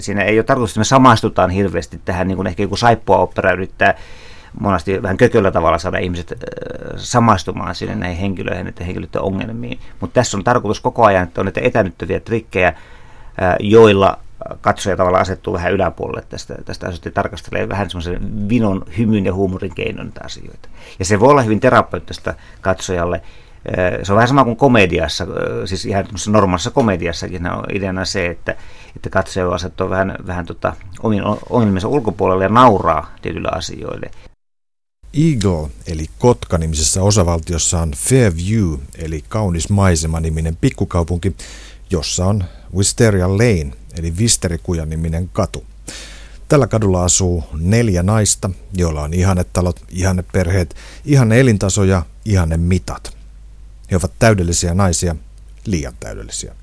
Siinä ei ole tarkoitus, että me samastutaan hirveästi tähän, niin kuin ehkä joku saippua opera yrittää monesti vähän kököllä tavalla saada ihmiset samastumaan sinne näihin henkilöihin, että henkilöiden ongelmiin. Mutta tässä on tarkoitus koko ajan, että on näitä etänyttäviä trikkejä, joilla katsoja tavalla asettuu vähän yläpuolelle tästä, tästä asioista ja tarkastelee vähän semmoisen vinon, hymyn ja huumorin keinoin näitä asioita. Ja se voi olla hyvin terapeuttista katsojalle. Se on vähän sama kuin komediassa, siis ihan normaalissa komediassakin on ideana se, että, että katsoja asettuu vähän, vähän tota, omin ongelmissa ulkopuolelle ja nauraa tietyille asioille. Eagle eli Kotka-nimisessä osavaltiossa on Fairview eli kaunis maisema-niminen pikkukaupunki, jossa on Wisteria Lane eli Visterikuja niminen katu. Tällä kadulla asuu neljä naista, joilla on ihannetalot, ihanneperheet, ihanne elintaso ja ihanne mitat. He ovat täydellisiä naisia, liian täydellisiä.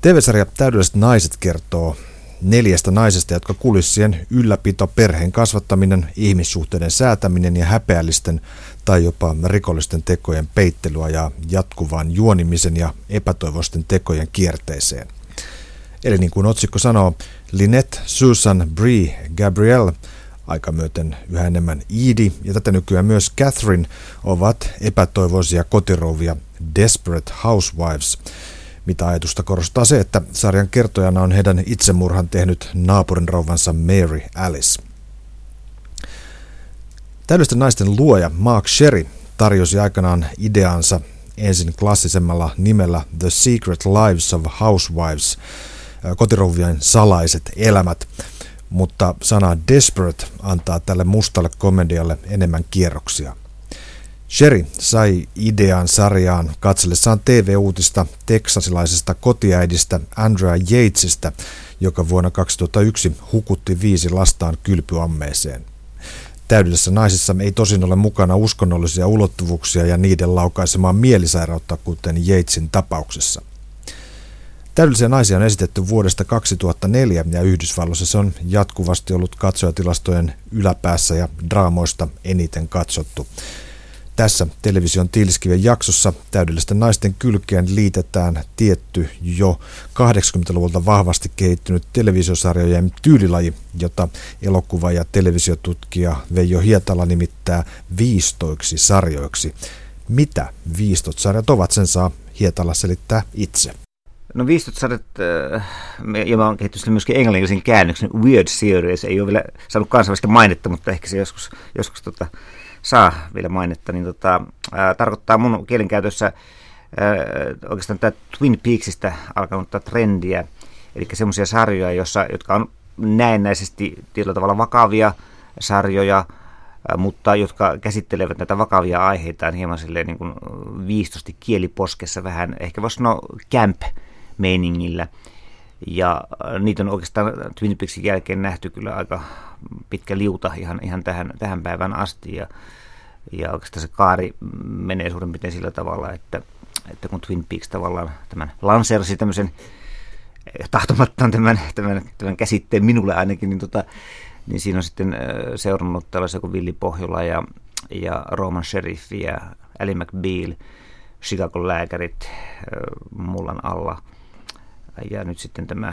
TV-sarja Täydelliset naiset kertoo neljästä naisesta, jotka kulissien ylläpito, perheen kasvattaminen, ihmissuhteiden säätäminen ja häpeällisten tai jopa rikollisten tekojen peittelyä ja jatkuvaan juonimisen ja epätoivoisten tekojen kierteeseen. Eli niin kuin otsikko sanoo, Lynette, Susan, Brie, Gabrielle, aika myöten yhä enemmän Edie ja tätä nykyään myös Catherine ovat epätoivoisia kotirouvia Desperate Housewives – mitä ajatusta korostaa se, että sarjan kertojana on heidän itsemurhan tehnyt naapurin rouvansa Mary Alice. Täydellisten naisten luoja Mark Sherry tarjosi aikanaan ideansa ensin klassisemmalla nimellä The Secret Lives of Housewives, kotirouvien salaiset elämät, mutta sana desperate antaa tälle mustalle komedialle enemmän kierroksia – Sherry sai idean sarjaan katsellessaan TV-uutista teksasilaisesta kotiäidistä Andrea Yatesista, joka vuonna 2001 hukutti viisi lastaan kylpyammeeseen. Täydellisessä naisissa ei tosin ole mukana uskonnollisia ulottuvuuksia ja niiden laukaisemaa mielisairautta, kuten Yatesin tapauksessa. Täydellisiä naisia on esitetty vuodesta 2004 ja Yhdysvalloissa se on jatkuvasti ollut katsojatilastojen yläpäässä ja draamoista eniten katsottu. Tässä television tiiliskiven jaksossa täydellisten naisten kylkeen liitetään tietty jo 80-luvulta vahvasti kehittynyt televisiosarjojen tyylilaji, jota elokuva- ja televisiotutkija Veijo Hietala nimittää viistoiksi sarjoiksi. Mitä viistot sarjat ovat, sen saa Hietala selittää itse. No viistot sarjat, äh, ja mä oon kehittynyt myöskin englanninkielisen käännöksen Weird Series, ei ole vielä saanut kansainvälistä mainetta, mutta ehkä se joskus, joskus tota, saa vielä mainetta, niin tota, ää, tarkoittaa mun kielenkäytössä ää, oikeastaan tämä Twin Peaksista alkanutta trendiä, eli semmoisia sarjoja, jossa, jotka on näennäisesti tietyllä tavalla vakavia sarjoja, mutta jotka käsittelevät näitä vakavia aiheita hieman silleen niin kuin viistosti kieliposkessa vähän, ehkä voisi sanoa camp-meiningillä. Ja niitä on oikeastaan Twin Peaksin jälkeen nähty kyllä aika pitkä liuta ihan, ihan tähän, tähän päivään asti. Ja, ja oikeastaan se kaari menee suurin piirtein sillä tavalla, että, että kun Twin Peaks tavallaan tämän lanseerasi tämmöisen eh, tahtomattaan tämän, tämän, tämän käsitteen minulle ainakin, niin, tota, niin siinä on sitten eh, seurannut tällaisia kuin Villi Pohjola ja, ja Roman Sheriff ja Ali McBeal, Chicago lääkärit eh, mullan alla. Ja nyt sitten tämä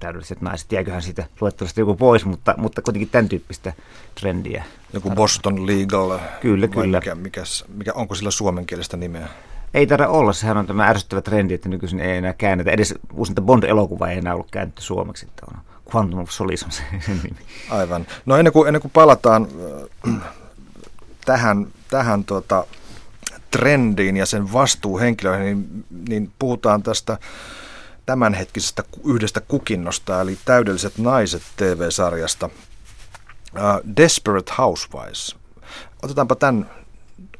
täydelliset naiset. Jääköhän siitä luettelosta joku pois, mutta, mutta kuitenkin tämän tyyppistä trendiä. Joku Boston Legal. Kyllä, kyllä. Mikä, mikä, mikä, onko sillä suomenkielistä nimeä? Ei tarvitse olla, sehän on tämä ärsyttävä trendi, että nykyisin ei enää käännetä. Edes uusinta Bond-elokuva ei enää ollut käännetty suomeksi, että on Quantum of Solace on se, nimi. Aivan. No ennen kuin, ennen kuin palataan äh, tähän, tähän tuota, trendiin ja sen vastuuhenkilöihin, niin, niin puhutaan tästä tämänhetkisestä yhdestä kukinnosta, eli Täydelliset naiset TV-sarjasta. Uh, Desperate Housewives. Otetaanpa tämän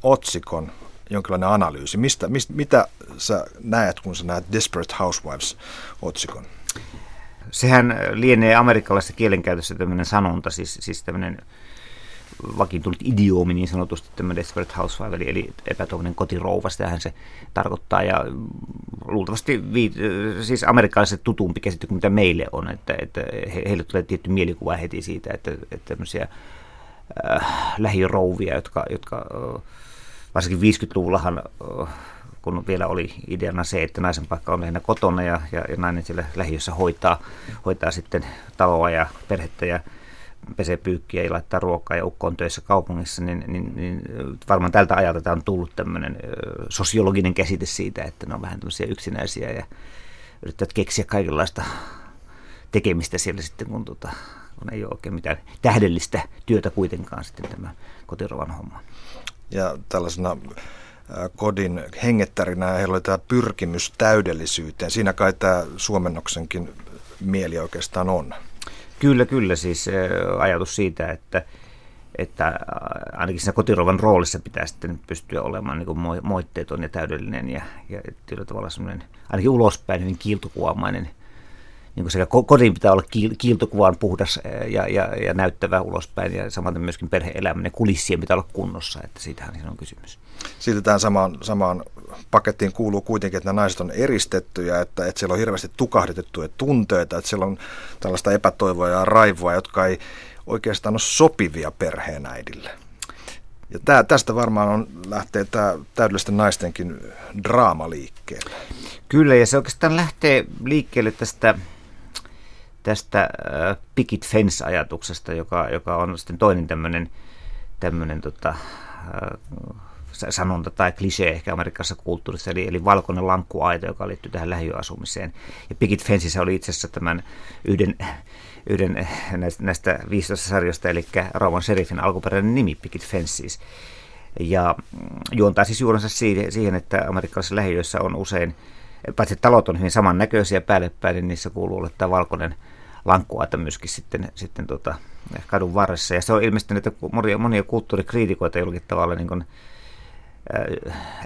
otsikon jonkinlainen analyysi. Mistä, mistä, mitä sä näet, kun sä näet Desperate Housewives-otsikon? Sehän lienee amerikkalaisessa kielenkäytössä tämmöinen sanonta, siis, siis tämmöinen vakiintunut idioomi niin sanotusti, tämä Desperate Housewife, eli, eli epätoivinen kotirouva, sitähän se tarkoittaa, ja luultavasti vi, siis amerikkalaiset tutumpi käsitys mitä meille on, että, että he, heille tulee tietty mielikuva heti siitä, että, että tämmöisiä äh, lähirouvia, jotka, jotka äh, varsinkin 50-luvullahan äh, kun vielä oli ideana se, että naisen paikka on lähinnä kotona ja, ja, ja nainen siellä lähiössä hoitaa, hoitaa sitten taloa ja perhettä ja pesee pyykkiä ja laittaa ruokaa ja ukko on töissä kaupungissa, niin, niin, niin varmaan tältä ajalta on tullut tämmöinen sosiologinen käsite siitä, että ne on vähän tämmöisiä yksinäisiä ja yrittävät keksiä kaikenlaista tekemistä siellä sitten, kun, tota, kun ei ole oikein mitään tähdellistä työtä kuitenkaan sitten tämä kotirovan homma. Ja tällaisena kodin hengettärinä heillä oli tämä pyrkimys täydellisyyteen. Siinä kai tämä suomennoksenkin mieli oikeastaan on. Kyllä, kyllä. Siis ajatus siitä, että, että ainakin siinä kotirovan roolissa pitää sitten pystyä olemaan niin moitteeton ja täydellinen ja, ja tavalla semmoinen ainakin ulospäin hyvin kiiltokuvaamainen niin kuin sekä kodin pitää olla kiiltokuvaan puhdas ja, ja, ja näyttävä ulospäin ja samaten myöskin perhe-elämän ja kulissien pitää olla kunnossa, että siitähän siinä on kysymys. Silti tähän samaan, samaan pakettiin kuuluu kuitenkin, että nämä naiset on eristettyjä, että, että siellä on hirveästi tukahdutettuja tunteita, että siellä on tällaista epätoivoa ja raivoa, jotka ei oikeastaan ole sopivia perheenäidille. Ja tää, tästä varmaan on, lähtee tämä täydellisten naistenkin draama liikkeelle. Kyllä, ja se oikeastaan lähtee liikkeelle tästä tästä äh, picket fence-ajatuksesta, joka, joka on sitten toinen tämmöinen, tämmöinen tota, äh, sanonta tai klisee ehkä amerikkalaisessa kulttuurissa, eli, eli valkoinen lankkuaito, joka liittyy tähän lähiöasumiseen. Ja Picket Fenceissa oli itse asiassa tämän yhden, yhden näistä, näistä 15 sarjoista, eli Rauman Sheriffin alkuperäinen nimi Picket Fences. Ja juontaa siis juurensa siihen, että amerikkalaisissa lähiöissä on usein, paitsi talot on hyvin samannäköisiä päälle päin, niin niissä kuuluu olla tämä valkoinen lankkuaita myöskin sitten, sitten tota, kadun varressa. Ja se on ilmestynyt, että monia, monia kulttuurikriitikoita jollakin tavalla niin kuin,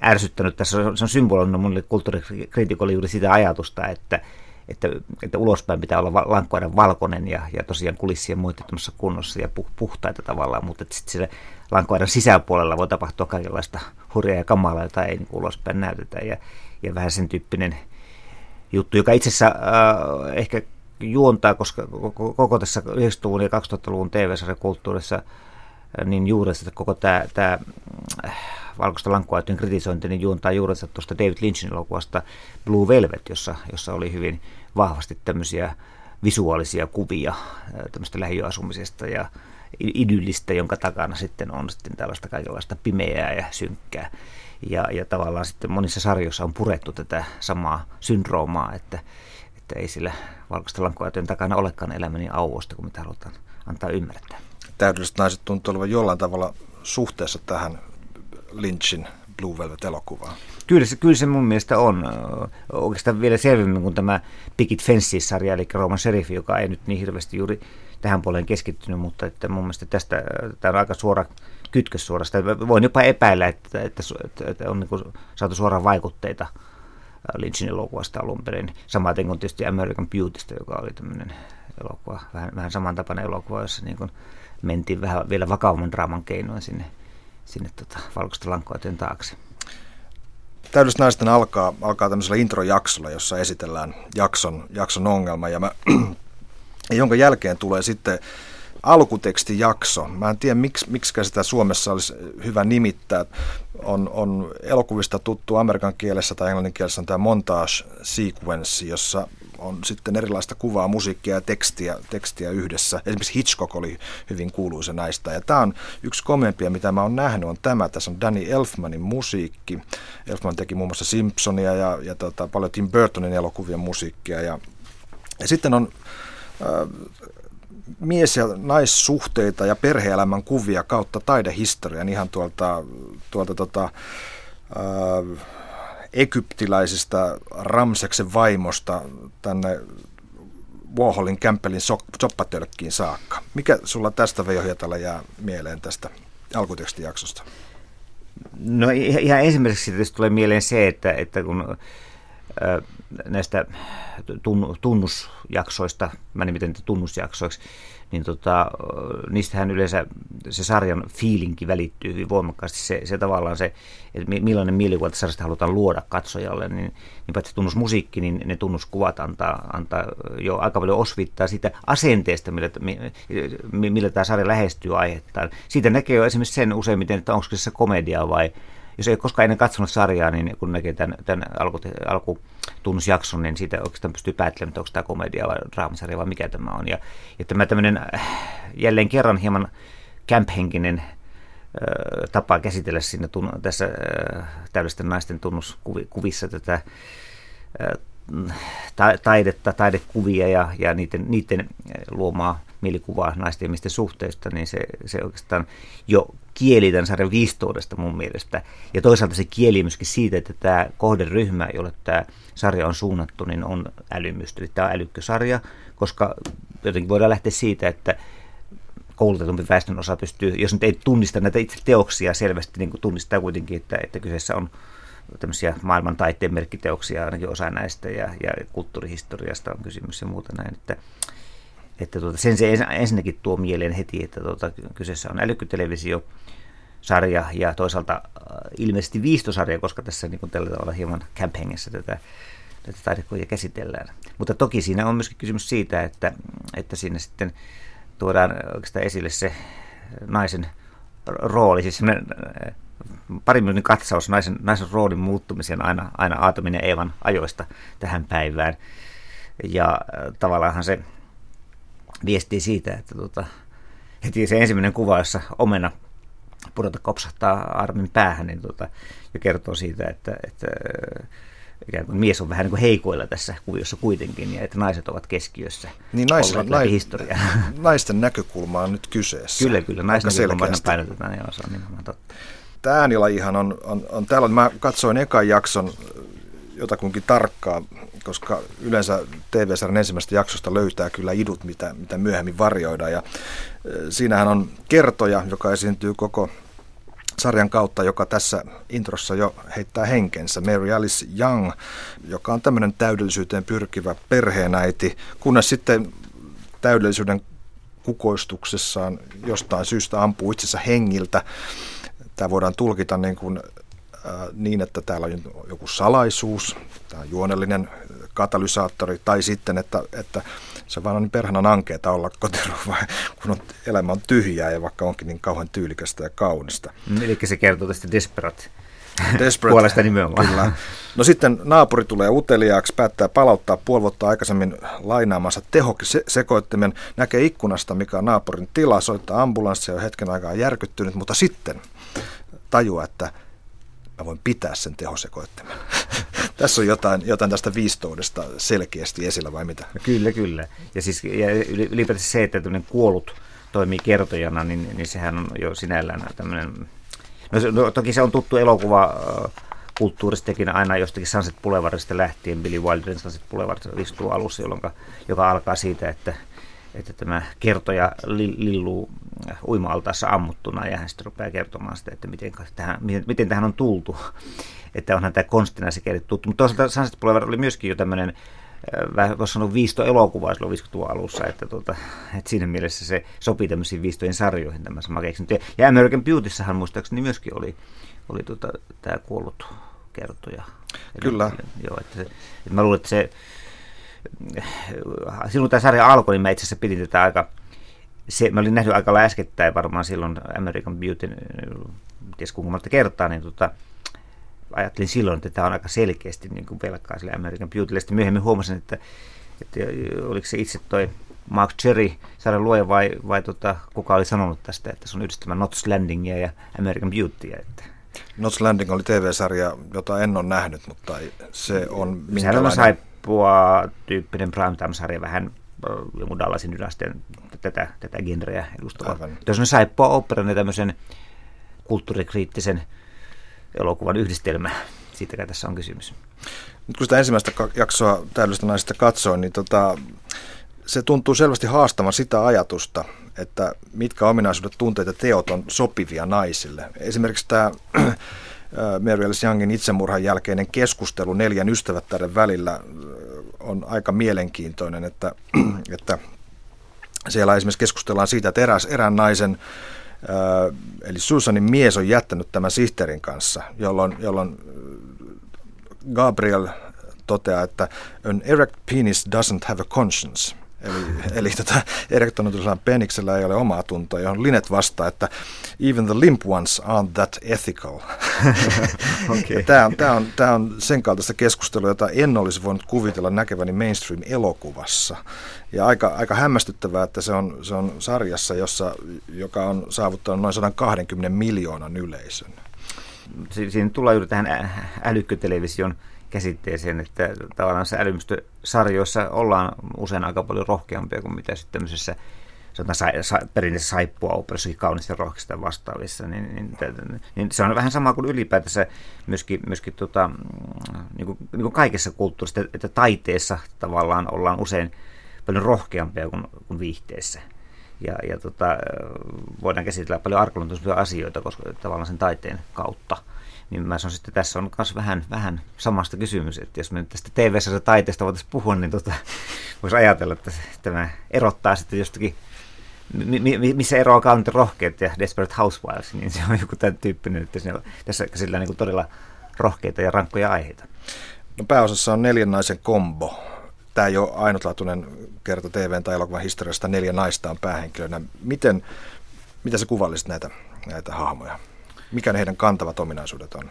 ärsyttänyt tässä. Se on symboloinut monille kulttuurikriitikoille juuri sitä ajatusta, että, että, että ulospäin pitää olla lankkuaiden valkoinen ja, ja tosiaan kulissien muittamassa kunnossa ja puhtaita tavallaan, mutta sitten siellä lankkuaiden sisäpuolella voi tapahtua kaikenlaista hurjaa ja kamalaa, jota ei niin ulospäin näytetä. Ja, ja vähän sen tyyppinen juttu, joka itse asiassa äh, ehkä juontaa, koska koko, koko tässä 90-luvun ja 2000-luvun TV-sarjakulttuurissa äh, niin juuri että koko tämä, tämä äh, valkoista lankkuaitojen kritisointi niin juontaa juuri tuosta David Lynchin elokuvasta Blue Velvet, jossa, jossa oli hyvin vahvasti tämmöisiä visuaalisia kuvia äh, tämmöistä lähiöasumisesta ja idyllistä, jonka takana sitten on sitten tällaista kaikenlaista pimeää ja synkkää. Ja, ja tavallaan sitten monissa sarjoissa on purettu tätä samaa syndroomaa, että, että ei sillä valkoisten lankkuaitojen takana olekaan elämä niin auosta kuin mitä halutaan antaa ymmärtää. Täydelliset naiset tuntuu olevan jollain tavalla suhteessa tähän Lynchin Blue Velvet-elokuvaan. Kyllä se, kyllä se mun mielestä on. Oikeastaan vielä selvemmin kuin tämä Picket Fences-sarja, eli Roman Sheriff, joka ei nyt niin hirveästi juuri tähän puoleen keskittynyt, mutta että mun mielestä tästä tämä on aika suora kytkös suorasta. Voin jopa epäillä, että, että, että on niin saatu suoraan vaikutteita Lynchin elokuvasta alun perin. Samaten kuin tietysti American Beautystä, joka oli tämmöinen elokuva, vähän, vähän samantapainen elokuva, jossa niin kuin mentiin vähän vielä vakavamman draaman keinoin sinne, sinne tota, valkoista lankoiden taakse. Täydys naisten alkaa, alkaa tämmöisellä introjaksolla, jossa esitellään jakson, jakson ongelma, ja mä, jonka jälkeen tulee sitten alkutekstijakso. Mä en tiedä, miksi, miksi sitä Suomessa olisi hyvä nimittää. On, on elokuvista tuttu amerikan kielessä tai englannin kielessä on tämä montage sequence, jossa on sitten erilaista kuvaa, musiikkia ja tekstiä, tekstiä yhdessä. Esimerkiksi Hitchcock oli hyvin kuuluisa näistä. Ja tämä on yksi komeimpia, mitä mä oon nähnyt, on tämä. Tässä on Danny Elfmanin musiikki. Elfman teki muun muassa Simpsonia ja, ja tota, paljon Tim Burtonin elokuvien musiikkia. Ja, ja sitten on äh, mies- ja naissuhteita ja perheelämän kuvia kautta taidehistorian ihan tuolta, tuolta tota, äh, egyptiläisistä Ramseksen vaimosta tänne Warholin kämppelin soppatölkkiin saakka. Mikä sulla tästä Veijo Hietala jää mieleen tästä alkutekstijaksosta? No ihan ensimmäiseksi tietysti tulee mieleen se, että, että kun näistä tunnusjaksoista, mä nimitän tunnusjaksoiksi, niin tota, niistähän yleensä se sarjan fiilinki välittyy hyvin voimakkaasti. Se, se tavallaan se, että millainen mielikuva sarjasta halutaan luoda katsojalle, niin, niin paitsi tunnusmusiikki, niin ne tunnuskuvat antaa, antaa jo aika paljon osvittaa siitä asenteesta, millä, millä tämä sarja lähestyy aihettaan. Siitä näkee jo esimerkiksi sen useimmiten, että onko se komedia vai jos ei koskaan ennen katsonut sarjaa, niin kun näkee tämän, tämän alku, alkutunnusjakson, niin siitä oikeastaan pystyy päättelemään, että onko tämä komedia vai draamasarja vai mikä tämä on. Ja, ja tämä tämmöinen äh, jälleen kerran hieman camp-henkinen tapa käsitellä siinä tässä täydellisten naisten tunnuskuvissa tätä taidetta, taidekuvia ja, ja niiden, niiden luomaa mielikuvaa naisten ja miesten suhteista, niin se, se oikeastaan jo kieli tämän sarjan viistoudesta mun mielestä. Ja toisaalta se kieli myöskin siitä, että tämä kohderyhmä, jolle tämä sarja on suunnattu, niin on älymystö. Eli tämä on älykkösarja, koska jotenkin voidaan lähteä siitä, että koulutetumpi väestön osa pystyy, jos nyt ei tunnista näitä itse teoksia selvästi, niin kuin tunnistaa kuitenkin, että, että kyseessä on tämmöisiä maailman taiteen merkkiteoksia, ainakin osa näistä, ja, ja kulttuurihistoriasta on kysymys ja muuta näin, että, että tuota, sen se ensinnäkin tuo mieleen heti, että tuota, kyseessä on älykkytelevisio, sarja ja toisaalta äh, ilmeisesti viistosarja, koska tässä niin kuin tällä tavalla hieman camp tätä, tätä taidekuvia käsitellään. Mutta toki siinä on myöskin kysymys siitä, että, että siinä sitten tuodaan oikeastaan esille se naisen rooli, siis äh, pari minuutin katsaus naisen, naisen roolin muuttumisen aina, aina Aatomin ja Eevan ajoista tähän päivään. Ja äh, tavallaan se viestii siitä, että tota, heti se ensimmäinen kuva, jossa omena pudota kopsahtaa armin päähän, niin tota, jo kertoo siitä, että, että ikään kuin mies on vähän niin kuin heikoilla tässä kuviossa kuitenkin, ja että naiset ovat keskiössä. Niin naisen, nai, naisten näkökulma on nyt kyseessä. Kyllä, kyllä. Naisten näkökulma painotetaan, joo, se on nimenomaan totta. Tämä äänilajihan on, on, on täällä. Mä katsoin ekan jakson jotakunkin tarkkaa, koska yleensä TV-sarjan ensimmäisestä jaksosta löytää kyllä idut, mitä, mitä myöhemmin varjoidaan. Ja siinähän on kertoja, joka esiintyy koko sarjan kautta, joka tässä introssa jo heittää henkensä. Mary Alice Young, joka on tämmöinen täydellisyyteen pyrkivä perheenäiti, kunnes sitten täydellisyyden kukoistuksessaan jostain syystä ampuu itsensä hengiltä. Tämä voidaan tulkita niin, kuin, niin että täällä on joku salaisuus, tämä on juonellinen katalysaattori, tai sitten, että, että se vaan on niin perhanan ankeeta olla kotirouva, kun on, elämä on tyhjää ja vaikka onkin niin kauhean tyylikästä ja kaunista. Mm, eli se kertoo tästä Desperate Desperate, puolesta nimenomaan. Kyllä. No sitten naapuri tulee uteliaaksi, päättää palauttaa puoli vuotta aikaisemmin lainaamansa tehosekoittimen, näkee ikkunasta, mikä on naapurin tila, soittaa ambulanssia ja hetken aikaa järkyttynyt, mutta sitten tajua, että mä voin pitää sen tehosekoittimen. Tässä on jotain, jotain tästä viistoudesta selkeästi esillä vai mitä? Kyllä, kyllä. Ja siis ja ylipäätään se, että kuollut toimii kertojana, niin, niin sehän on jo sinällään tämmöinen... No, no toki se on tuttu elokuva kulttuuristakin aina jostakin Sunset Boulevardista lähtien. Billy Wilderin Sunset Boulevard istuu alussa, jolloin, joka alkaa siitä, että että tämä kertoja lilluu uima-altaassa ammuttuna ja hän sitten rupeaa kertomaan sitä, että miten tähän, miten, miten tähän on tultu. Että onhan tämä konstina se tuttu. Mutta toisaalta Sunset Boulevard oli myöskin jo tämmöinen vähän voisi sanoa viisto elokuva silloin 50-luvun alussa, että, tuota, että siinä mielessä se sopii tämmöisiin viistojen sarjoihin tämä sama keksintö. Ja American Beautyssahan muistaakseni myöskin oli, oli tuota, tämä kuollut kertoja. Kyllä. Eli, joo, että, se, että mä luulen, että se silloin tämä sarja alkoi, niin mä itse asiassa pidin tätä aika, se, mä olin nähnyt aika äskettäin varmaan silloin American Beauty, ties kuinka monta kertaa, niin tota, ajattelin silloin, että tämä on aika selkeästi niin kuin velkaa sille American Beautylle. Sitten myöhemmin huomasin, että, että oliko se itse toi Mark Cherry, sarjan luoja vai, vai tota, kuka oli sanonut tästä, että se on yhdistämään Not's Landingia ja American Beautyä. Että. Not's Landing oli TV-sarja, jota en ole nähnyt, mutta se on minkälainen... Sehän on saippua tyyppinen primetime-sarja, vähän jonkun Dallasin dynastian tätä, tätä genreä edustava. Jos on saippua operan ja tämmöisen kulttuurikriittisen elokuvan yhdistelmä. Siitä tässä on kysymys. Nyt kun sitä ensimmäistä jaksoa täydellistä naisista katsoin, niin tota, se tuntuu selvästi haastavan sitä ajatusta, että mitkä ominaisuudet, tunteet ja teot on sopivia naisille. Esimerkiksi tämä Mary Alice Youngin itsemurhan jälkeinen keskustelu neljän ystävättären välillä on aika mielenkiintoinen, että, että siellä esimerkiksi keskustellaan siitä, että eräs, erään naisen eli Susanin mies on jättänyt tämän sihteerin kanssa, jolloin, jolloin Gabriel toteaa, että an erect penis doesn't have a conscience. Eli, eli tota, erektoituneella peniksellä ei ole omaa tuntoa, johon Linet vastaa, että even the limp ones aren't that ethical. okay. Tämä on, tämä, on, tämä on sen kaltaista keskustelua, jota en olisi voinut kuvitella näkeväni mainstream-elokuvassa. Ja aika, aika hämmästyttävää, että se on, se on sarjassa, jossa, joka on saavuttanut noin 120 miljoonan yleisön. Siinä tullaan juuri tähän älykkötelevision käsitteeseen, että tavallaan älymystösarjoissa ollaan usein aika paljon rohkeampia kuin mitä sitten tämmöisessä sa, sa, perinteisessä saippua operassakin kaunista rohkeista vastaavissa, niin, niin, niin, se on vähän sama kuin ylipäätänsä myöskin, myöskin tota, niin kuin, niin kuin kaikessa kulttuurissa, että taiteessa tavallaan ollaan usein paljon rohkeampia kuin, kuin viihteessä. Ja, ja tota, voidaan käsitellä paljon arkaluontoisia asioita koska, tavallaan sen taiteen kautta niin mä sanoisin, että tässä on myös vähän, vähän samasta kysymys, että jos me nyt tästä TV-sarjasta taiteesta voitaisiin puhua, niin tota, voisi ajatella, että tämä erottaa sitten jostakin, missä eroaa Count Rohkeat ja Desperate Housewives, niin se on joku tämän tyyppinen, että siinä, tässä käsitellään niin todella rohkeita ja rankkoja aiheita. No pääosassa on neljän naisen kombo. Tämä ei ole ainutlaatuinen kerta TV- tai elokuvan historiasta, neljä naista on päähenkilönä. Miten, mitä sä kuvallisit näitä, näitä hahmoja? Mikä ne heidän kantavat ominaisuudet on?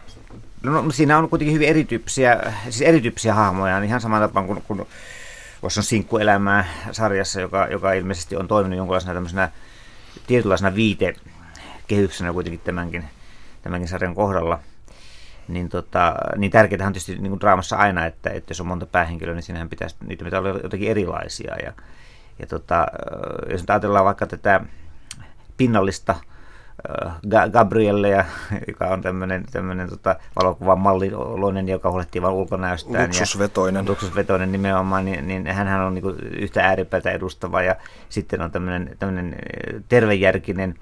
No, no siinä on kuitenkin hyvin erityyppisiä, siis erityyppisiä hahmoja, niin ihan samalla tapaan kuin, kuin voisi on sinkkuelämää sarjassa, joka, joka ilmeisesti on toiminut jonkinlaisena tämmöisenä tietynlaisena viitekehyksenä kuitenkin tämänkin, tämänkin sarjan kohdalla. Niin, tota, niin tärkeää on tietysti niin kuin draamassa aina, että, että jos on monta päähenkilöä, niin siinähän pitäisi, niitä pitää olla jotenkin erilaisia. Ja, ja tota, jos nyt ajatellaan vaikka tätä pinnallista Gabrielle, joka on tämmöinen, tämmöinen tota, valokuvan malliloinen, joka huolehtii vain ulkonäöstään. Luksusvetoinen. Ja, luksusvetoinen nimenomaan, niin, niin hän on niin yhtä ääripäätä edustava. Ja sitten on tämmöinen, tämmöinen tervejärkinen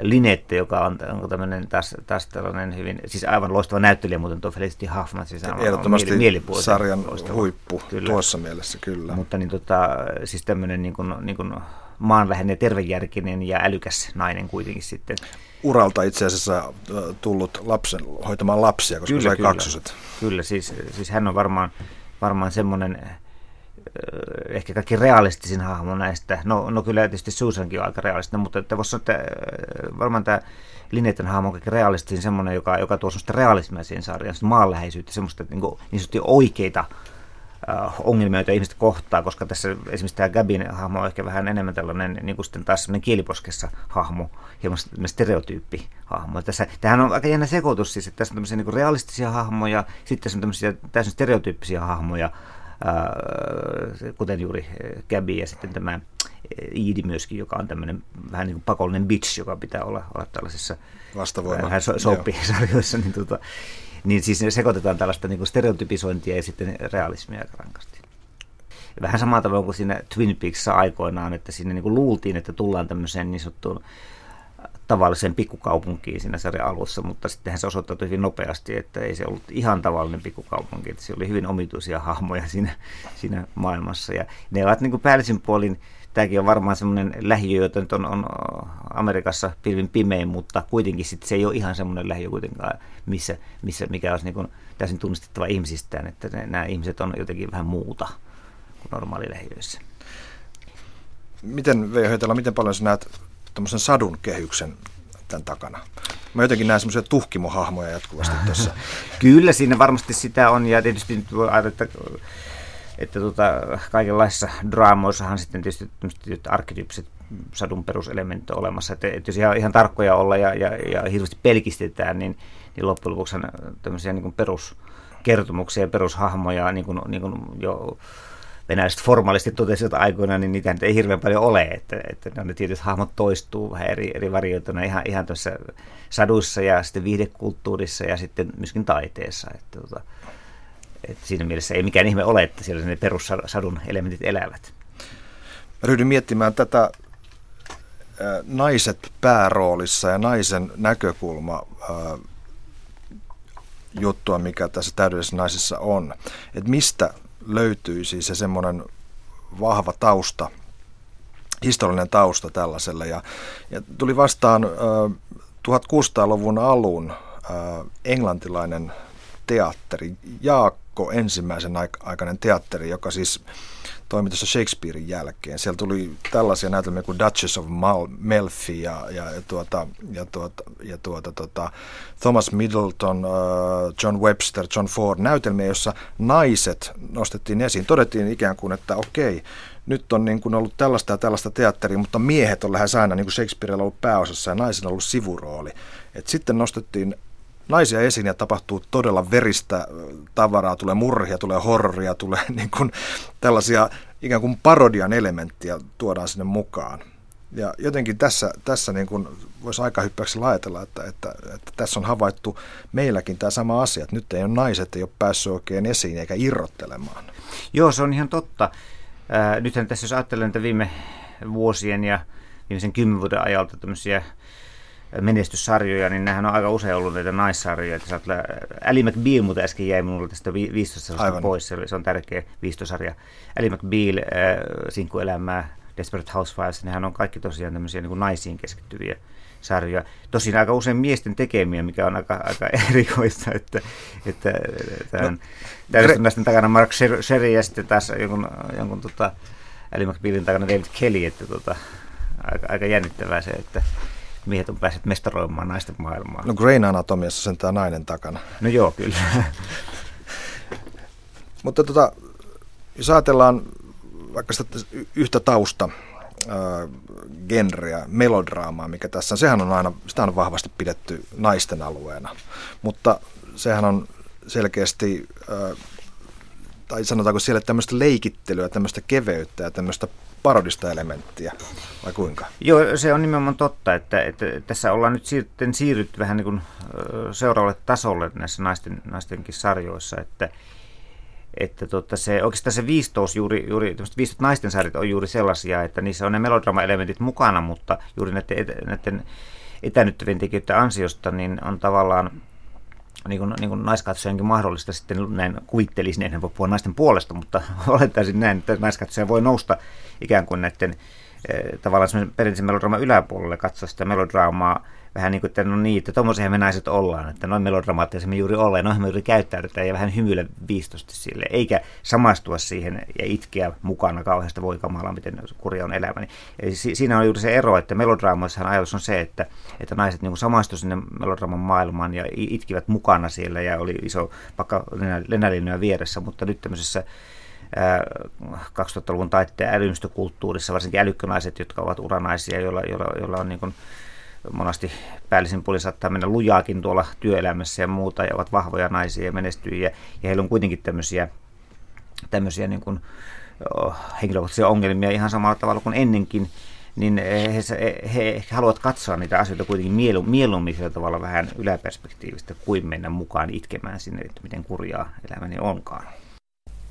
Linette, joka on, on tämmöinen taas, taas tällainen hyvin, siis aivan loistava näyttelijä muuten tuo Felicity Huffman. Siis Ehdottomasti mieli, sarjan loistava. huippu kyllä. tuossa mielessä, kyllä. Mutta niin tota, siis tämmöinen niin kuin, niin kuin maanläheinen, tervejärkinen ja älykäs nainen kuitenkin sitten. Uralta itse asiassa tullut lapsen, hoitamaan lapsia, koska kyllä, sai kyllä. kaksoset. Kyllä, siis, siis hän on varmaan, varmaan semmoinen ehkä kaikki realistisin hahmo näistä. No, no kyllä tietysti Susankin on aika realistinen, mutta että voisi sanoa, että varmaan tämä Linetten hahmo on kaikki realistisin semmoinen, joka, joka tuo semmoista realismia siihen sarjaan, maanläheisyyttä, semmoista niin, kuin, niin oikeita Äh, ongelmia, joita ihmiset kohtaa, koska tässä esimerkiksi tämä Gabin hahmo on ehkä vähän enemmän tällainen niin kuin sitten taas kieliposkessa hahmo, hieman stereotyyppi hahmo. Tässä, tämähän on aika jännä sekoitus siis, että tässä on tämmöisiä niin realistisia hahmoja, sitten tässä on tämmöisiä täysin stereotyyppisiä hahmoja, äh, kuten juuri äh, Gabi ja sitten tämä Iidi myöskin, joka on tämmöinen vähän niin kuin pakollinen bitch, joka pitää olla, olla tällaisissa vähän so, sarjoissa niin tota, niin siis sekoitetaan tällaista niin kuin stereotypisointia ja sitten realismia aika rankasti. Vähän samalla tavalla kuin siinä Twin Peaksissa aikoinaan, että sinne niin kuin luultiin, että tullaan tämmöiseen niin sanottuun tavalliseen pikkukaupunkiin siinä sarjan alussa, mutta sittenhän se osoittautui hyvin nopeasti, että ei se ollut ihan tavallinen pikkukaupunki, että se oli hyvin omituisia hahmoja siinä, siinä maailmassa. Ja ne ovat niin kuin päällisin puolin tämäkin on varmaan semmoinen lähiö, jota nyt on, on Amerikassa pilvin pimein, mutta kuitenkin sit se ei ole ihan semmoinen lähiö kuitenkaan, missä, missä, mikä olisi niin täysin tunnistettava ihmisistään, että ne, nämä ihmiset on jotenkin vähän muuta kuin normaali lähiöissä. Miten, Veijo Heitala, miten paljon sä näet tämmöisen sadun kehyksen tämän takana? Mä jotenkin näen semmoisia tuhkimohahmoja jatkuvasti tuossa. Kyllä siinä varmasti sitä on ja tietysti nyt voi ajatella, että että tota, kaikenlaisissa draamoissahan sitten tietysti arkkityyppiset sadun peruselementit on olemassa. Että, että jos ihan, ihan tarkkoja olla ja, ja, ja hirveästi pelkistetään, niin, niin loppujen lopuksi tämmöisiä niin peruskertomuksia ja perushahmoja, niin kuin, niin kuin jo venäläiset formaalisti totesivat aikoina, niin niitä ei hirveän paljon ole, että, että ne, ne tietyt hahmot toistuu vähän eri, eri varioituna ihan, ihan tuossa saduissa ja sitten viihdekulttuurissa ja sitten myöskin taiteessa. Että, tota, et siinä mielessä ei mikään ihme ole, että siellä ne perussadun elementit elävät. Ryhdyn miettimään tätä naiset pääroolissa ja naisen näkökulma juttua, mikä tässä täydellisessä naisessa on. Että mistä löytyisi se semmoinen vahva tausta, historiallinen tausta tällaiselle. Ja, ja tuli vastaan äh, 1600-luvun alun äh, englantilainen teatteri, Jaakko ensimmäisen aikainen teatteri, joka siis toimitussa Shakespearein jälkeen. Siellä tuli tällaisia näytelmiä kuin Duchess of Mal- Melfi ja, ja, ja, tuota, ja, tuota, ja tuota, tuota, Thomas Middleton, uh, John Webster, John Ford, näytelmiä, jossa naiset nostettiin esiin. Todettiin ikään kuin, että okei, nyt on niin kuin ollut tällaista ja tällaista teatteria, mutta miehet on lähes aina, niin kuin Shakespeareilla ollut pääosassa ja naisilla ollut sivurooli. Et sitten nostettiin naisia esiin ja tapahtuu todella veristä tavaraa, tulee murhia, tulee horroria, tulee niin kuin tällaisia ikään kuin parodian elementtiä tuodaan sinne mukaan. Ja jotenkin tässä, tässä niin kuin voisi aika hyppäksi ajatella, että, että, että, tässä on havaittu meilläkin tämä sama asia, että nyt ei ole naiset ei ole päässyt oikein esiin eikä irrottelemaan. Joo, se on ihan totta. Ää, nythän tässä jos ajattelen että viime vuosien ja viimeisen kymmenen vuoden ajalta tämmöisiä menestyssarjoja, niin nehän on aika usein ollut näitä naissarjoja. Ali McBeal muuten äsken jäi minulle tästä 15 pois, se on tärkeä 15-sarja. Ali McBeal, äh, Sinkkuelämää, Desperate Housewives, nehän on kaikki tosiaan tämmöisiä niin kuin naisiin keskittyviä sarjoja. Tosin aika usein miesten tekemiä, mikä on aika, aika erikoista, että, että tämän, no, täydellisten takana Mark Sherry ja sitten taas jonkun, jonkun tota, Ali McBealin takana David Kelly, että tota, aika, aika jännittävää se, että miehet on päässeet mestaroimaan naisten maailmaa. No Grain Anatomiassa sen tämä nainen takana. No joo, kyllä. Mutta tota, jos ajatellaan vaikka sitä yhtä tausta, genreä, melodraamaa, mikä tässä on, sehän on aina, sitä on vahvasti pidetty naisten alueena, mutta sehän on selkeästi, tai sanotaanko siellä tämmöistä leikittelyä, tämmöistä keveyttä ja tämmöistä parodista elementtiä, vai kuinka? Joo, se on nimenomaan totta, että, että tässä ollaan nyt sitten siirrytty vähän niin kuin seuraavalle tasolle näissä naisten, naistenkin sarjoissa, että, että tota se, oikeastaan se viistous, juuri, juuri viistot naisten sarjat on juuri sellaisia, että niissä on ne melodrama-elementit mukana, mutta juuri näiden, näiden etänyttävien tekijöiden ansiosta niin on tavallaan niin kuin, niin kuin naiskatsojankin mahdollista sitten näin kuvittelisin, en voi puhua naisten puolesta, mutta olettaisin näin, että naiskatsoja voi nousta ikään kuin näiden eh, tavallaan perinteisen melodraaman yläpuolelle katsoa sitä melodraamaa vähän niin kuin, että no niin, että tuommoisia me naiset ollaan, että noin melodramaattisia me juuri ollaan, noin me juuri käyttäydytään ja vähän hymyillä viistosti sille, eikä samastua siihen ja itkeä mukana kauheasta voi kamala, miten kurja on elämä. Eli siinä on juuri se ero, että melodraamoissahan ajatus on se, että, että naiset niin samastuivat sinne melodraaman maailmaan ja itkivät mukana siellä ja oli iso pakka lenälinnoja vieressä, mutta nyt tämmöisessä 2000-luvun taitteen älymystökulttuurissa, varsinkin älykkönaiset, jotka ovat uranaisia, joilla, joilla, joilla on niin kuin monasti päällisin puolin saattaa mennä lujaakin tuolla työelämässä ja muuta, ja ovat vahvoja naisia ja menestyjiä, ja heillä on kuitenkin tämmöisiä, tämmöisiä niin kuin, oh, henkilökohtaisia ongelmia ihan samalla tavalla kuin ennenkin, niin he, he, he haluavat katsoa niitä asioita kuitenkin mielu, mieluummin sillä tavalla vähän yläperspektiivistä kuin mennä mukaan itkemään sinne, että miten kurjaa elämäni onkaan.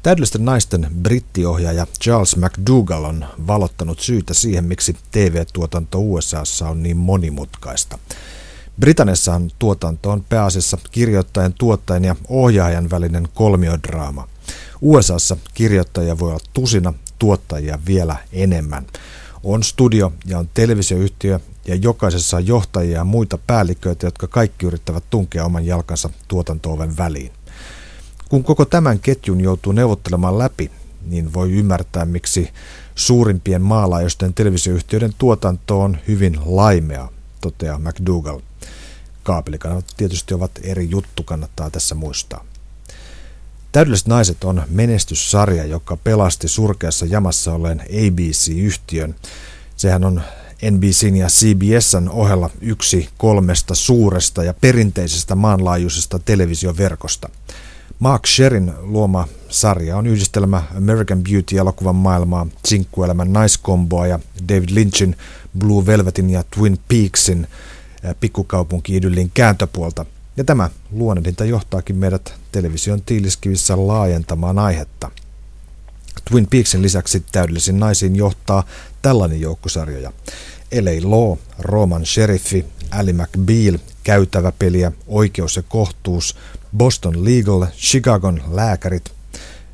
Täydellisten naisten brittiohjaaja Charles McDougall on valottanut syytä siihen, miksi TV-tuotanto USAssa on niin monimutkaista. Britanniassahan tuotanto on pääasiassa kirjoittajan, tuottajan ja ohjaajan välinen kolmiodraama. USAssa kirjoittajia voi olla tusina, tuottajia vielä enemmän. On studio ja on televisioyhtiö ja jokaisessa on johtajia ja muita päälliköitä, jotka kaikki yrittävät tunkea oman jalkansa tuotantooven väliin. Kun koko tämän ketjun joutuu neuvottelemaan läpi, niin voi ymmärtää, miksi suurimpien maalaajoisten televisioyhtiöiden tuotanto on hyvin laimea, toteaa McDougall. Kaapelikanat tietysti ovat eri juttu, kannattaa tässä muistaa. Täydelliset naiset on menestyssarja, joka pelasti surkeassa jamassa olleen ABC-yhtiön. Sehän on NBCn ja CBSn ohella yksi kolmesta suuresta ja perinteisestä maanlaajuisesta televisioverkosta – Mark Sherin luoma sarja on yhdistelmä American Beauty-elokuvan maailmaa, sinkkuelämän naiskomboa ja David Lynchin Blue Velvetin ja Twin Peaksin pikkukaupunki-idyllin kääntöpuolta. Ja tämä luonnehdinta johtaakin meidät television tiiliskivissä laajentamaan aihetta. Twin Peaksin lisäksi täydellisiin naisiin johtaa tällainen joukkosarjoja. LA Law, Roman Sheriffi, Ali McBeal, käytäväpeliä, oikeus ja kohtuus, Boston Legal, Chicagon lääkärit.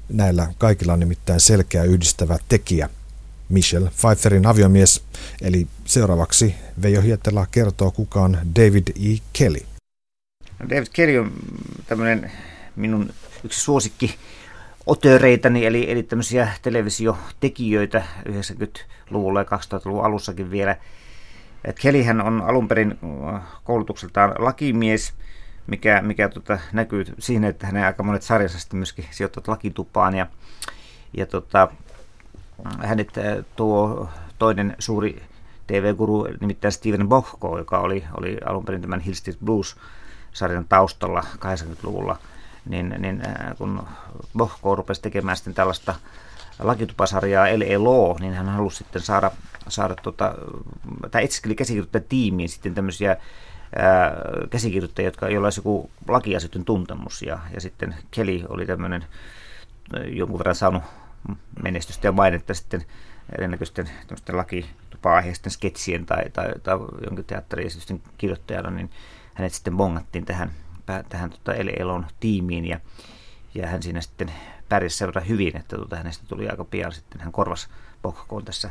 Näillä kaikilla on nimittäin selkeä yhdistävä tekijä. Michelle Pfeifferin aviomies, eli seuraavaksi Veijo Hiettelä kertoo kukaan David E. Kelly. No David Kelly on tämmöinen minun yksi suosikki otöreitani, eli, eli tämmöisiä televisiotekijöitä 90-luvulla ja 2000-luvun alussakin vielä. Kellyhän on alun perin koulutukseltaan lakimies, mikä, mikä tota, näkyy siinä, että hänen aika monet sarjansa sitten myöskin sijoittavat lakitupaan. Ja, ja tota, hänet tuo toinen suuri TV-guru, nimittäin Steven Bohko, joka oli, oli alun perin tämän Hill Street Blues-sarjan taustalla 80-luvulla, niin, niin kun Bohko rupesi tekemään sitten tällaista lakitupasarjaa L.A. Law, niin hän halusi sitten saada, saada tota, tai etsiskeli tiimiin sitten tämmöisiä käsikirjoittajia, jotka, joilla olisi joku lakiasioiden tuntemus. Ja, ja sitten Kelly oli tämmöinen jonkun verran saanut menestystä ja mainetta sitten erinäköisten lakitupa-aiheisten sketsien tai, tai, tai jonkin teatteriesitysten kirjoittajana, niin hänet sitten bongattiin tähän, tähän tota Elon tiimiin ja, ja hän siinä sitten pärjäsi verran hyvin, että tota, hänestä tuli aika pian sitten, hän korvasi Bokkoon tässä,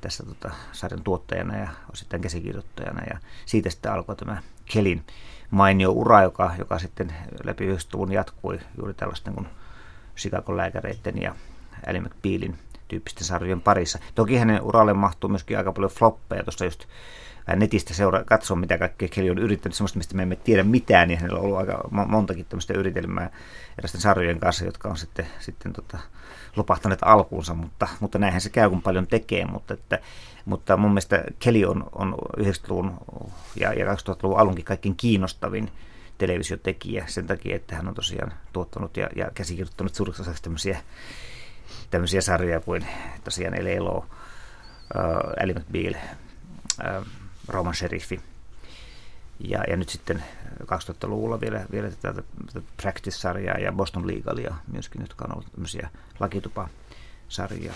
tässä tota, sarjan tuottajana ja osittain käsikirjoittajana ja siitä sitten alkoi tämä Kelin mainio ura, joka, joka sitten läpi 90-luvun jatkui juuri tällaisten kuin Chicagon lääkäreiden ja Ellie McBealin tyyppisten sarjojen parissa. Toki hänen uralle mahtuu myöskin aika paljon floppeja, tuossa just netistä seuraa, katsoa, mitä kaikkea Kelly on yrittänyt, semmoista, mistä me emme tiedä mitään, niin hänellä on ollut aika montakin tämmöistä yritelmää erilaisten sarjojen kanssa, jotka on sitten, sitten tota, lopahtaneet alkuunsa, mutta, mutta näinhän se käy, kun paljon tekee, mutta, että, mutta mun mielestä Kelly on, on 90-luvun ja, ja 2000-luvun alunkin kaikkein kiinnostavin televisiotekijä sen takia, että hän on tosiaan tuottanut ja, ja käsikirjoittanut suuriksi osaksi tämmöisiä tämmöisiä sarjoja kuin tosiaan El Elo, Ali McBeal, uh, Roman Sheriffi. Ja, ja nyt sitten 2000-luvulla vielä, vielä tätä, tätä Practice-sarjaa ja Boston Legalia myöskin, jotka on ollut tämmöisiä lakitupa-sarjaa.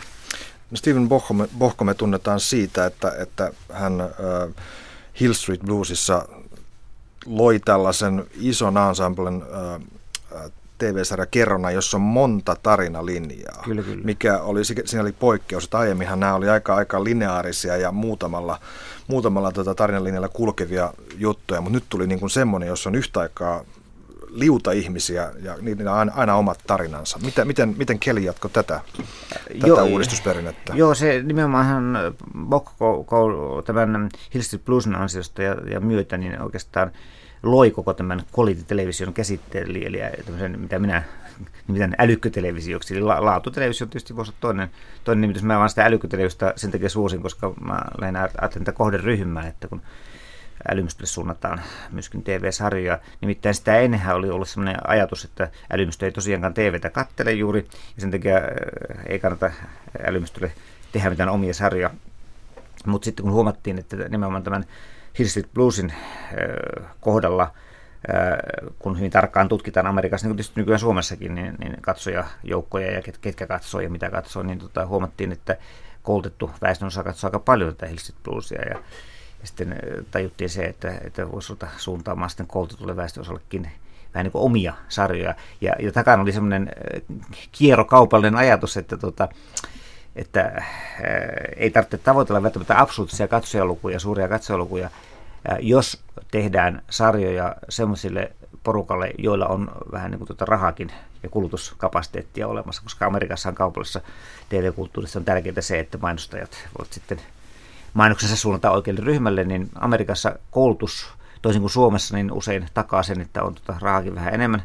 No Steven Bohkome, Bohkome tunnetaan siitä, että, että hän äh, Hill Street Bluesissa loi tällaisen ison ensemblen äh, TV-sarja Kerrona, jossa on monta tarinalinjaa, kyllä, kyllä. mikä oli, siinä oli poikkeus, että aiemminhan nämä oli aika, aika lineaarisia ja muutamalla, muutamalla tota tarinalinjalla kulkevia juttuja, mutta nyt tuli niin kuin semmoinen, jossa on yhtä aikaa liuta ihmisiä ja niillä on aina, aina omat tarinansa. Miten, miten, miten Keli jatko tätä, tätä joo, uudistusperinnettä? Joo, se nimenomaan Bokko tämän Hill Street Bluesin ansiosta ja, ja myötä niin oikeastaan loi koko tämän quality-television käsitteen, eli tämmöisen, mitä minä nimitän älykkötelevisioksi. Eli la- laatutelevisio tietysti voisi olla toinen, toinen nimitys. Mä vaan sitä älykkötelevisiota sen takia suosin, koska mä lähinnä ajattelen tätä kohderyhmää, että kun älymystölle suunnataan myöskin TV-sarjoja. Nimittäin sitä ennenhän oli ollut sellainen ajatus, että älymystö ei tosiaankaan TVtä kattele juuri, ja sen takia äh, ei kannata älymystölle tehdä mitään omia sarjoja. Mutta sitten kun huomattiin, että nimenomaan tämän Hill Street Bluesin kohdalla, kun hyvin tarkkaan tutkitaan Amerikassa, niin kuin tietysti nykyään Suomessakin, niin, niin katsojajoukkoja ja ket, ketkä katsoo ja mitä katsoo, niin tota, huomattiin, että koulutettu väestönosa katsoo aika paljon tätä Hill Street Bluesia ja, ja sitten tajuttiin se, että, että voisi olla suuntaamaan sitten koulutetulle väestönosallekin vähän niin kuin omia sarjoja. Ja, ja takana oli semmoinen kierrokaupallinen ajatus, että tota, että äh, ei tarvitse tavoitella välttämättä absoluuttisia katsojalukuja, suuria katsojalukuja, äh, jos tehdään sarjoja semmoisille porukalle, joilla on vähän niin kuin tuota rahakin ja kulutuskapasiteettia olemassa, koska Amerikassa on kaupallisessa TV-kulttuurissa on tärkeää se, että mainostajat voivat sitten mainoksensa suunnata oikealle ryhmälle, niin Amerikassa koulutus, toisin kuin Suomessa, niin usein takaa sen, että on tuota rahakin vähän enemmän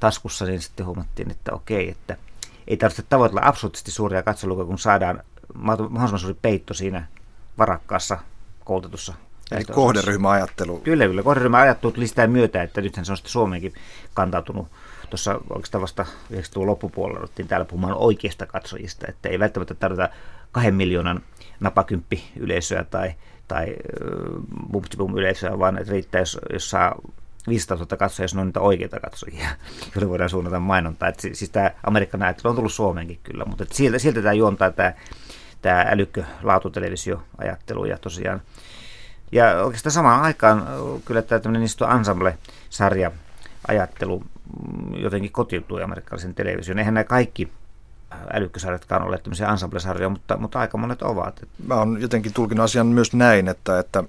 taskussa, niin sitten huomattiin, että okei, että – ei tarvitse tavoitella absoluuttisesti suuria katsolukuja, kun saadaan mahdollisimman suuri peitto siinä varakkaassa koulutetussa Eli kohderyhmäajattelu. Kyllä, kyllä. Kohderyhmäajattelu tuli sitä myötä, että nythän se on sitten Suomeenkin kantautunut. Tuossa oikeastaan vasta 90-luvun loppupuolella otettiin täällä puhumaan oikeista katsojista, että ei välttämättä tarvita kahden miljoonan napakymppi yleisöä tai, tai bum yleisöä, vaan että riittää, jos, jos saa 500 000 katsojia, jos ne on niitä oikeita katsojia, joille voidaan suunnata mainontaa. Et siis tämä Amerikan ajattelu on tullut Suomeenkin kyllä, mutta sieltä, sieltä tämä juontaa tämä, tämä älykkö laatutelevisioajattelu ja tosiaan ja oikeastaan samaan aikaan kyllä tämä tämmöinen niin ensemble-sarja ajattelu jotenkin kotiutui amerikkalaisen television. Eihän nämä kaikki älykkösarjatkaan ole tämmöisiä ensemble-sarjoja, mutta, mutta aika monet ovat. Mä oon jotenkin tulkinut asian myös näin, että, että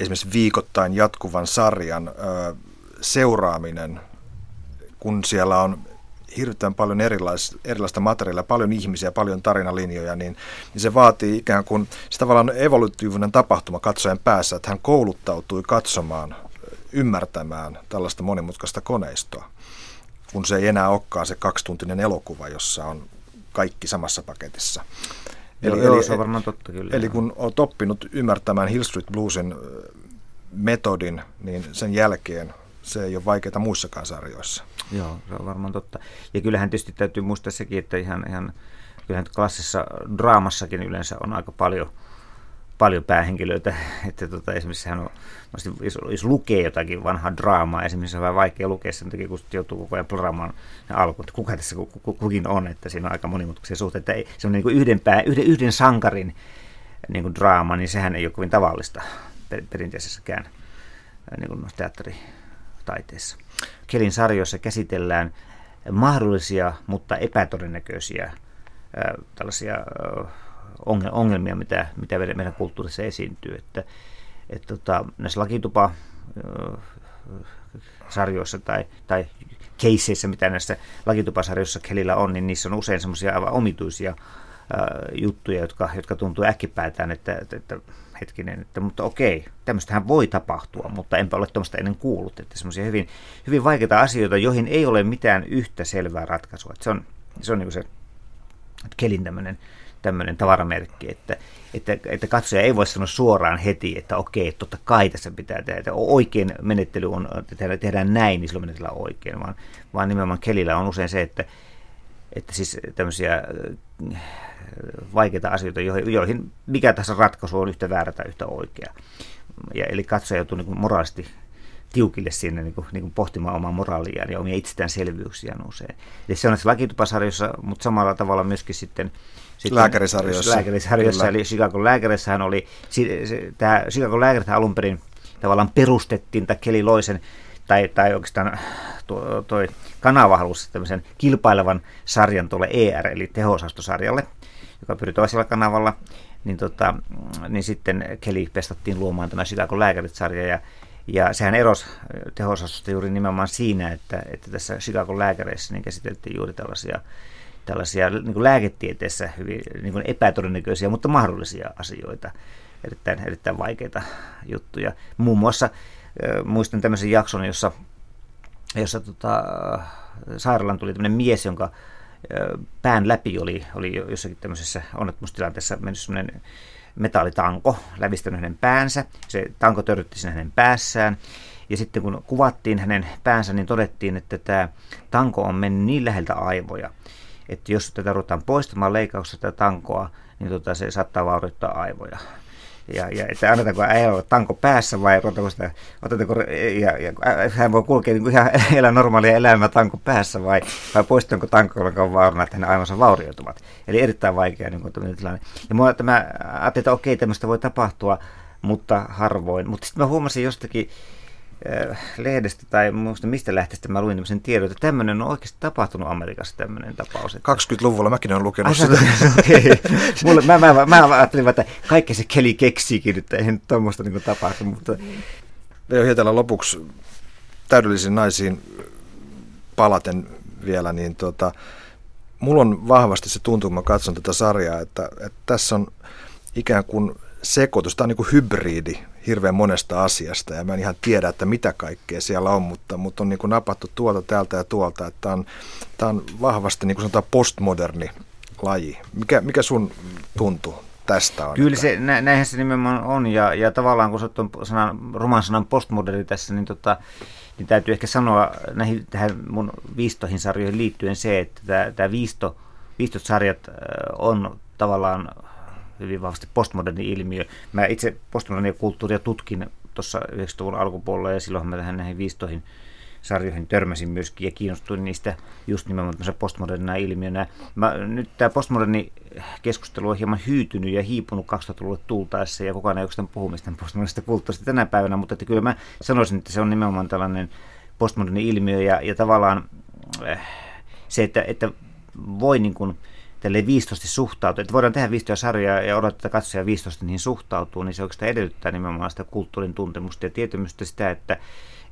esimerkiksi viikoittain jatkuvan sarjan seuraaminen, kun siellä on hirvittävän paljon erilais, erilaista materiaalia, paljon ihmisiä, paljon tarinalinjoja, niin, niin se vaatii ikään kuin se tavallaan evolutiivinen tapahtuma katsojen päässä, että hän kouluttautui katsomaan, ymmärtämään tällaista monimutkaista koneistoa, kun se ei enää olekaan se kaksituntinen elokuva, jossa on kaikki samassa paketissa. Eli, joo, eli, se on varmaan totta kyllä. Eli kun olet oppinut ymmärtämään Hill Street Bluesin metodin, niin sen jälkeen se ei ole vaikeaa muissakaan sarjoissa. Joo, se on varmaan totta. Ja kyllähän tietysti täytyy muistaa sekin, että ihan, ihan kyllähän klassisessa draamassakin yleensä on aika paljon, paljon päähenkilöitä. Että tota, esimerkiksi hän on, jos, jos lukee jotakin vanhaa draamaa, esimerkiksi on vähän vaikea lukea sen takia, kun joutuu koko ajan pluraamaan alku, että kuka tässä kukin on, että siinä on aika monimutkaisia suhteita. Ei, se on niin yhden, pää, yhden, yhden sankarin niin kuin draama, niin sehän ei ole kovin tavallista perinteisessäkään niin kuin teatteri taiteessa. Kelin sarjoissa käsitellään mahdollisia, mutta epätodennäköisiä tällaisia ongelmia, mitä, mitä meidän kulttuurissa esiintyy. Että, että tota, näissä lakitupa sarjoissa tai, tai keisseissä, mitä näissä lakitupasarjoissa Kelillä on, niin niissä on usein semmoisia aivan omituisia juttuja, jotka, jotka tuntuu äkkipäätään, että, että, että hetkinen, että mutta okei, tämmöistähän voi tapahtua, mutta enpä ole tuommoista ennen kuullut, että semmoisia hyvin, hyvin vaikeita asioita, joihin ei ole mitään yhtä selvää ratkaisua. Että se on, se on niin se kelin tämmöinen, tämmöinen tavaramerkki, että, että, että katsoja ei voi sanoa suoraan heti, että okei, totta kai tässä pitää tehdä, että oikein menettely on, että tehdään näin, niin silloin menetellään oikein, vaan, vaan nimenomaan kelillä on usein se, että, että siis tämmöisiä vaikeita asioita, joihin mikä tässä ratkaisu on yhtä väärä tai yhtä oikea. Ja, eli katsoja joutuu niin moraalisesti tiukille sinne niin kuin, niin kuin pohtimaan omaa moraaliaan ja omia itsestäänselvyyksiään usein. Eli se on näissä lakitupasarjoissa, mutta samalla tavalla myöskin sitten sitten lääkärisarjoissa. Lääkärisarjoissa, eli Chicago lääkärissähän oli, tämä Chicago lääkärit alun perin tavallaan perustettiin, tai Keli Loisen, tai, tai oikeastaan tuo, toi kanava halusi tämmöisen kilpailevan sarjan tuolle ER, eli tehosastosarjalle, joka pyri toisella kanavalla, niin, tota, niin sitten Kelly pestattiin luomaan tämä Chicago lääkärit-sarja, ja, ja sehän erosi tehosastosta juuri nimenomaan siinä, että, että tässä Chicago lääkäreissä niin käsiteltiin juuri tällaisia tällaisia niin kuin lääketieteessä hyvin niin kuin epätodennäköisiä, mutta mahdollisia asioita, erittäin, erittäin vaikeita juttuja. Muun muassa äh, muistan tämmöisen jakson, jossa, jossa tota, sairaalaan tuli tämmöinen mies, jonka pään läpi oli, oli jossakin tämmöisessä onnettomuustilanteessa mennyt semmoinen metallitanko, lävistänyt hänen päänsä. Se tanko törrytti sinne hänen päässään. Ja sitten kun kuvattiin hänen päänsä, niin todettiin, että tämä tanko on mennyt niin läheltä aivoja, että jos tätä ruvetaan poistamaan leikkauksesta tätä tankoa, niin tota, se saattaa vaurioittaa aivoja ja, ja että annetaanko äijällä tanko päässä vai otetaanko sitä, otetaanko, ja, ja hän voi kulkea niin ihan elää normaalia elämää tanko päässä vai, vai poistanko tanko, on vaarana, että hänen aivonsa vaurioituvat. Eli erittäin vaikea niin kuin, tilanne. Ja mua tämä, ajattelin, että okei, tämmöistä voi tapahtua, mutta harvoin. Mutta sitten mä huomasin jostakin, lehdestä tai muista mistä lähteestä mä luin tämmöisen tiedon, että tämmöinen on oikeasti tapahtunut Amerikassa tämmöinen tapaus. Että... 20-luvulla mäkin olen lukenut Ai, sitä. Mulle, mä, mä, mä, ajattelin, että kaikki se keli keksiikin, että eihän tuommoista niin tapahtu. Mutta... Veijo Hietälä lopuksi täydellisiin naisiin palaten vielä, niin tota, mulla on vahvasti se tuntuu, kun mä katson tätä sarjaa, että, että tässä on ikään kuin sekoitus, tämä on niin kuin hybridi hirveän monesta asiasta ja mä en ihan tiedä, että mitä kaikkea siellä on, mutta, mutta on niin kuin napattu tuolta, täältä ja tuolta, että tämä on, tämä on vahvasti niin kuin sanotaan postmoderni laji. Mikä, mikä sun tuntuu tästä on? Kyllä se, nä, näinhän se nimenomaan on ja, ja tavallaan kun sä oot sanan, roman sanan postmoderni tässä, niin, tota, niin täytyy ehkä sanoa näihin, tähän mun viistoihin sarjoihin liittyen se, että tämä viisto, viistot sarjat on tavallaan hyvin vahvasti postmoderni ilmiö. Mä itse postmodernia kulttuuria tutkin tuossa 90-luvun alkupuolella ja silloin mä tähän näihin viistoihin sarjoihin törmäsin myöskin ja kiinnostuin niistä just nimenomaan postmodernina ilmiönä. Mä, nyt tämä postmoderni keskustelu on hieman hyytynyt ja hiipunut 2000-luvulle tultaessa ja kukaan ei oikeastaan puhu mistään postmodernista kulttuurista tänä päivänä, mutta että kyllä mä sanoisin, että se on nimenomaan tällainen postmoderni ilmiö ja, ja tavallaan äh, se, että, että voi niin kuin, tälle viistosti suhtautuu, että voidaan tehdä viistoja sarjoja ja odottaa, että katsoja viistosti niihin suhtautuu, niin se oikeastaan edellyttää nimenomaan sitä kulttuurin tuntemusta ja tietämystä sitä, että,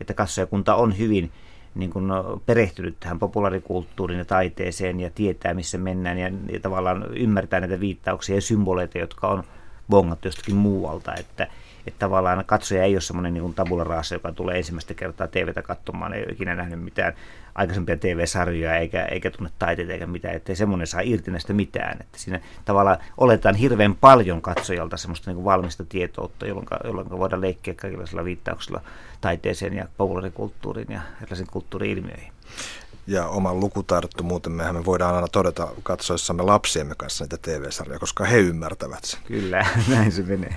että katsojakunta on hyvin niin kuin perehtynyt tähän populaarikulttuuriin ja taiteeseen ja tietää, missä mennään ja, ja tavallaan ymmärtää näitä viittauksia ja symboleita, jotka on bongattu jostakin muualta, että, että tavallaan katsoja ei ole semmoinen niin tabula rasa, joka tulee ensimmäistä kertaa TVtä katsomaan, ei ole ikinä nähnyt mitään aikaisempia TV-sarjoja eikä, eikä tunne taiteita eikä mitään, ettei semmoinen saa irti näistä mitään. Että siinä tavallaan oletetaan hirveän paljon katsojalta semmoista niin valmista tietoutta, jolloin, jolloin voidaan leikkiä kaikenlaisilla viittauksilla taiteeseen ja populaarikulttuuriin ja erilaisiin kulttuuri-ilmiöihin ja oman muuten mehän me voidaan aina todeta katsoessamme lapsiemme kanssa niitä TV-sarjoja, koska he ymmärtävät sen. Kyllä, näin se menee.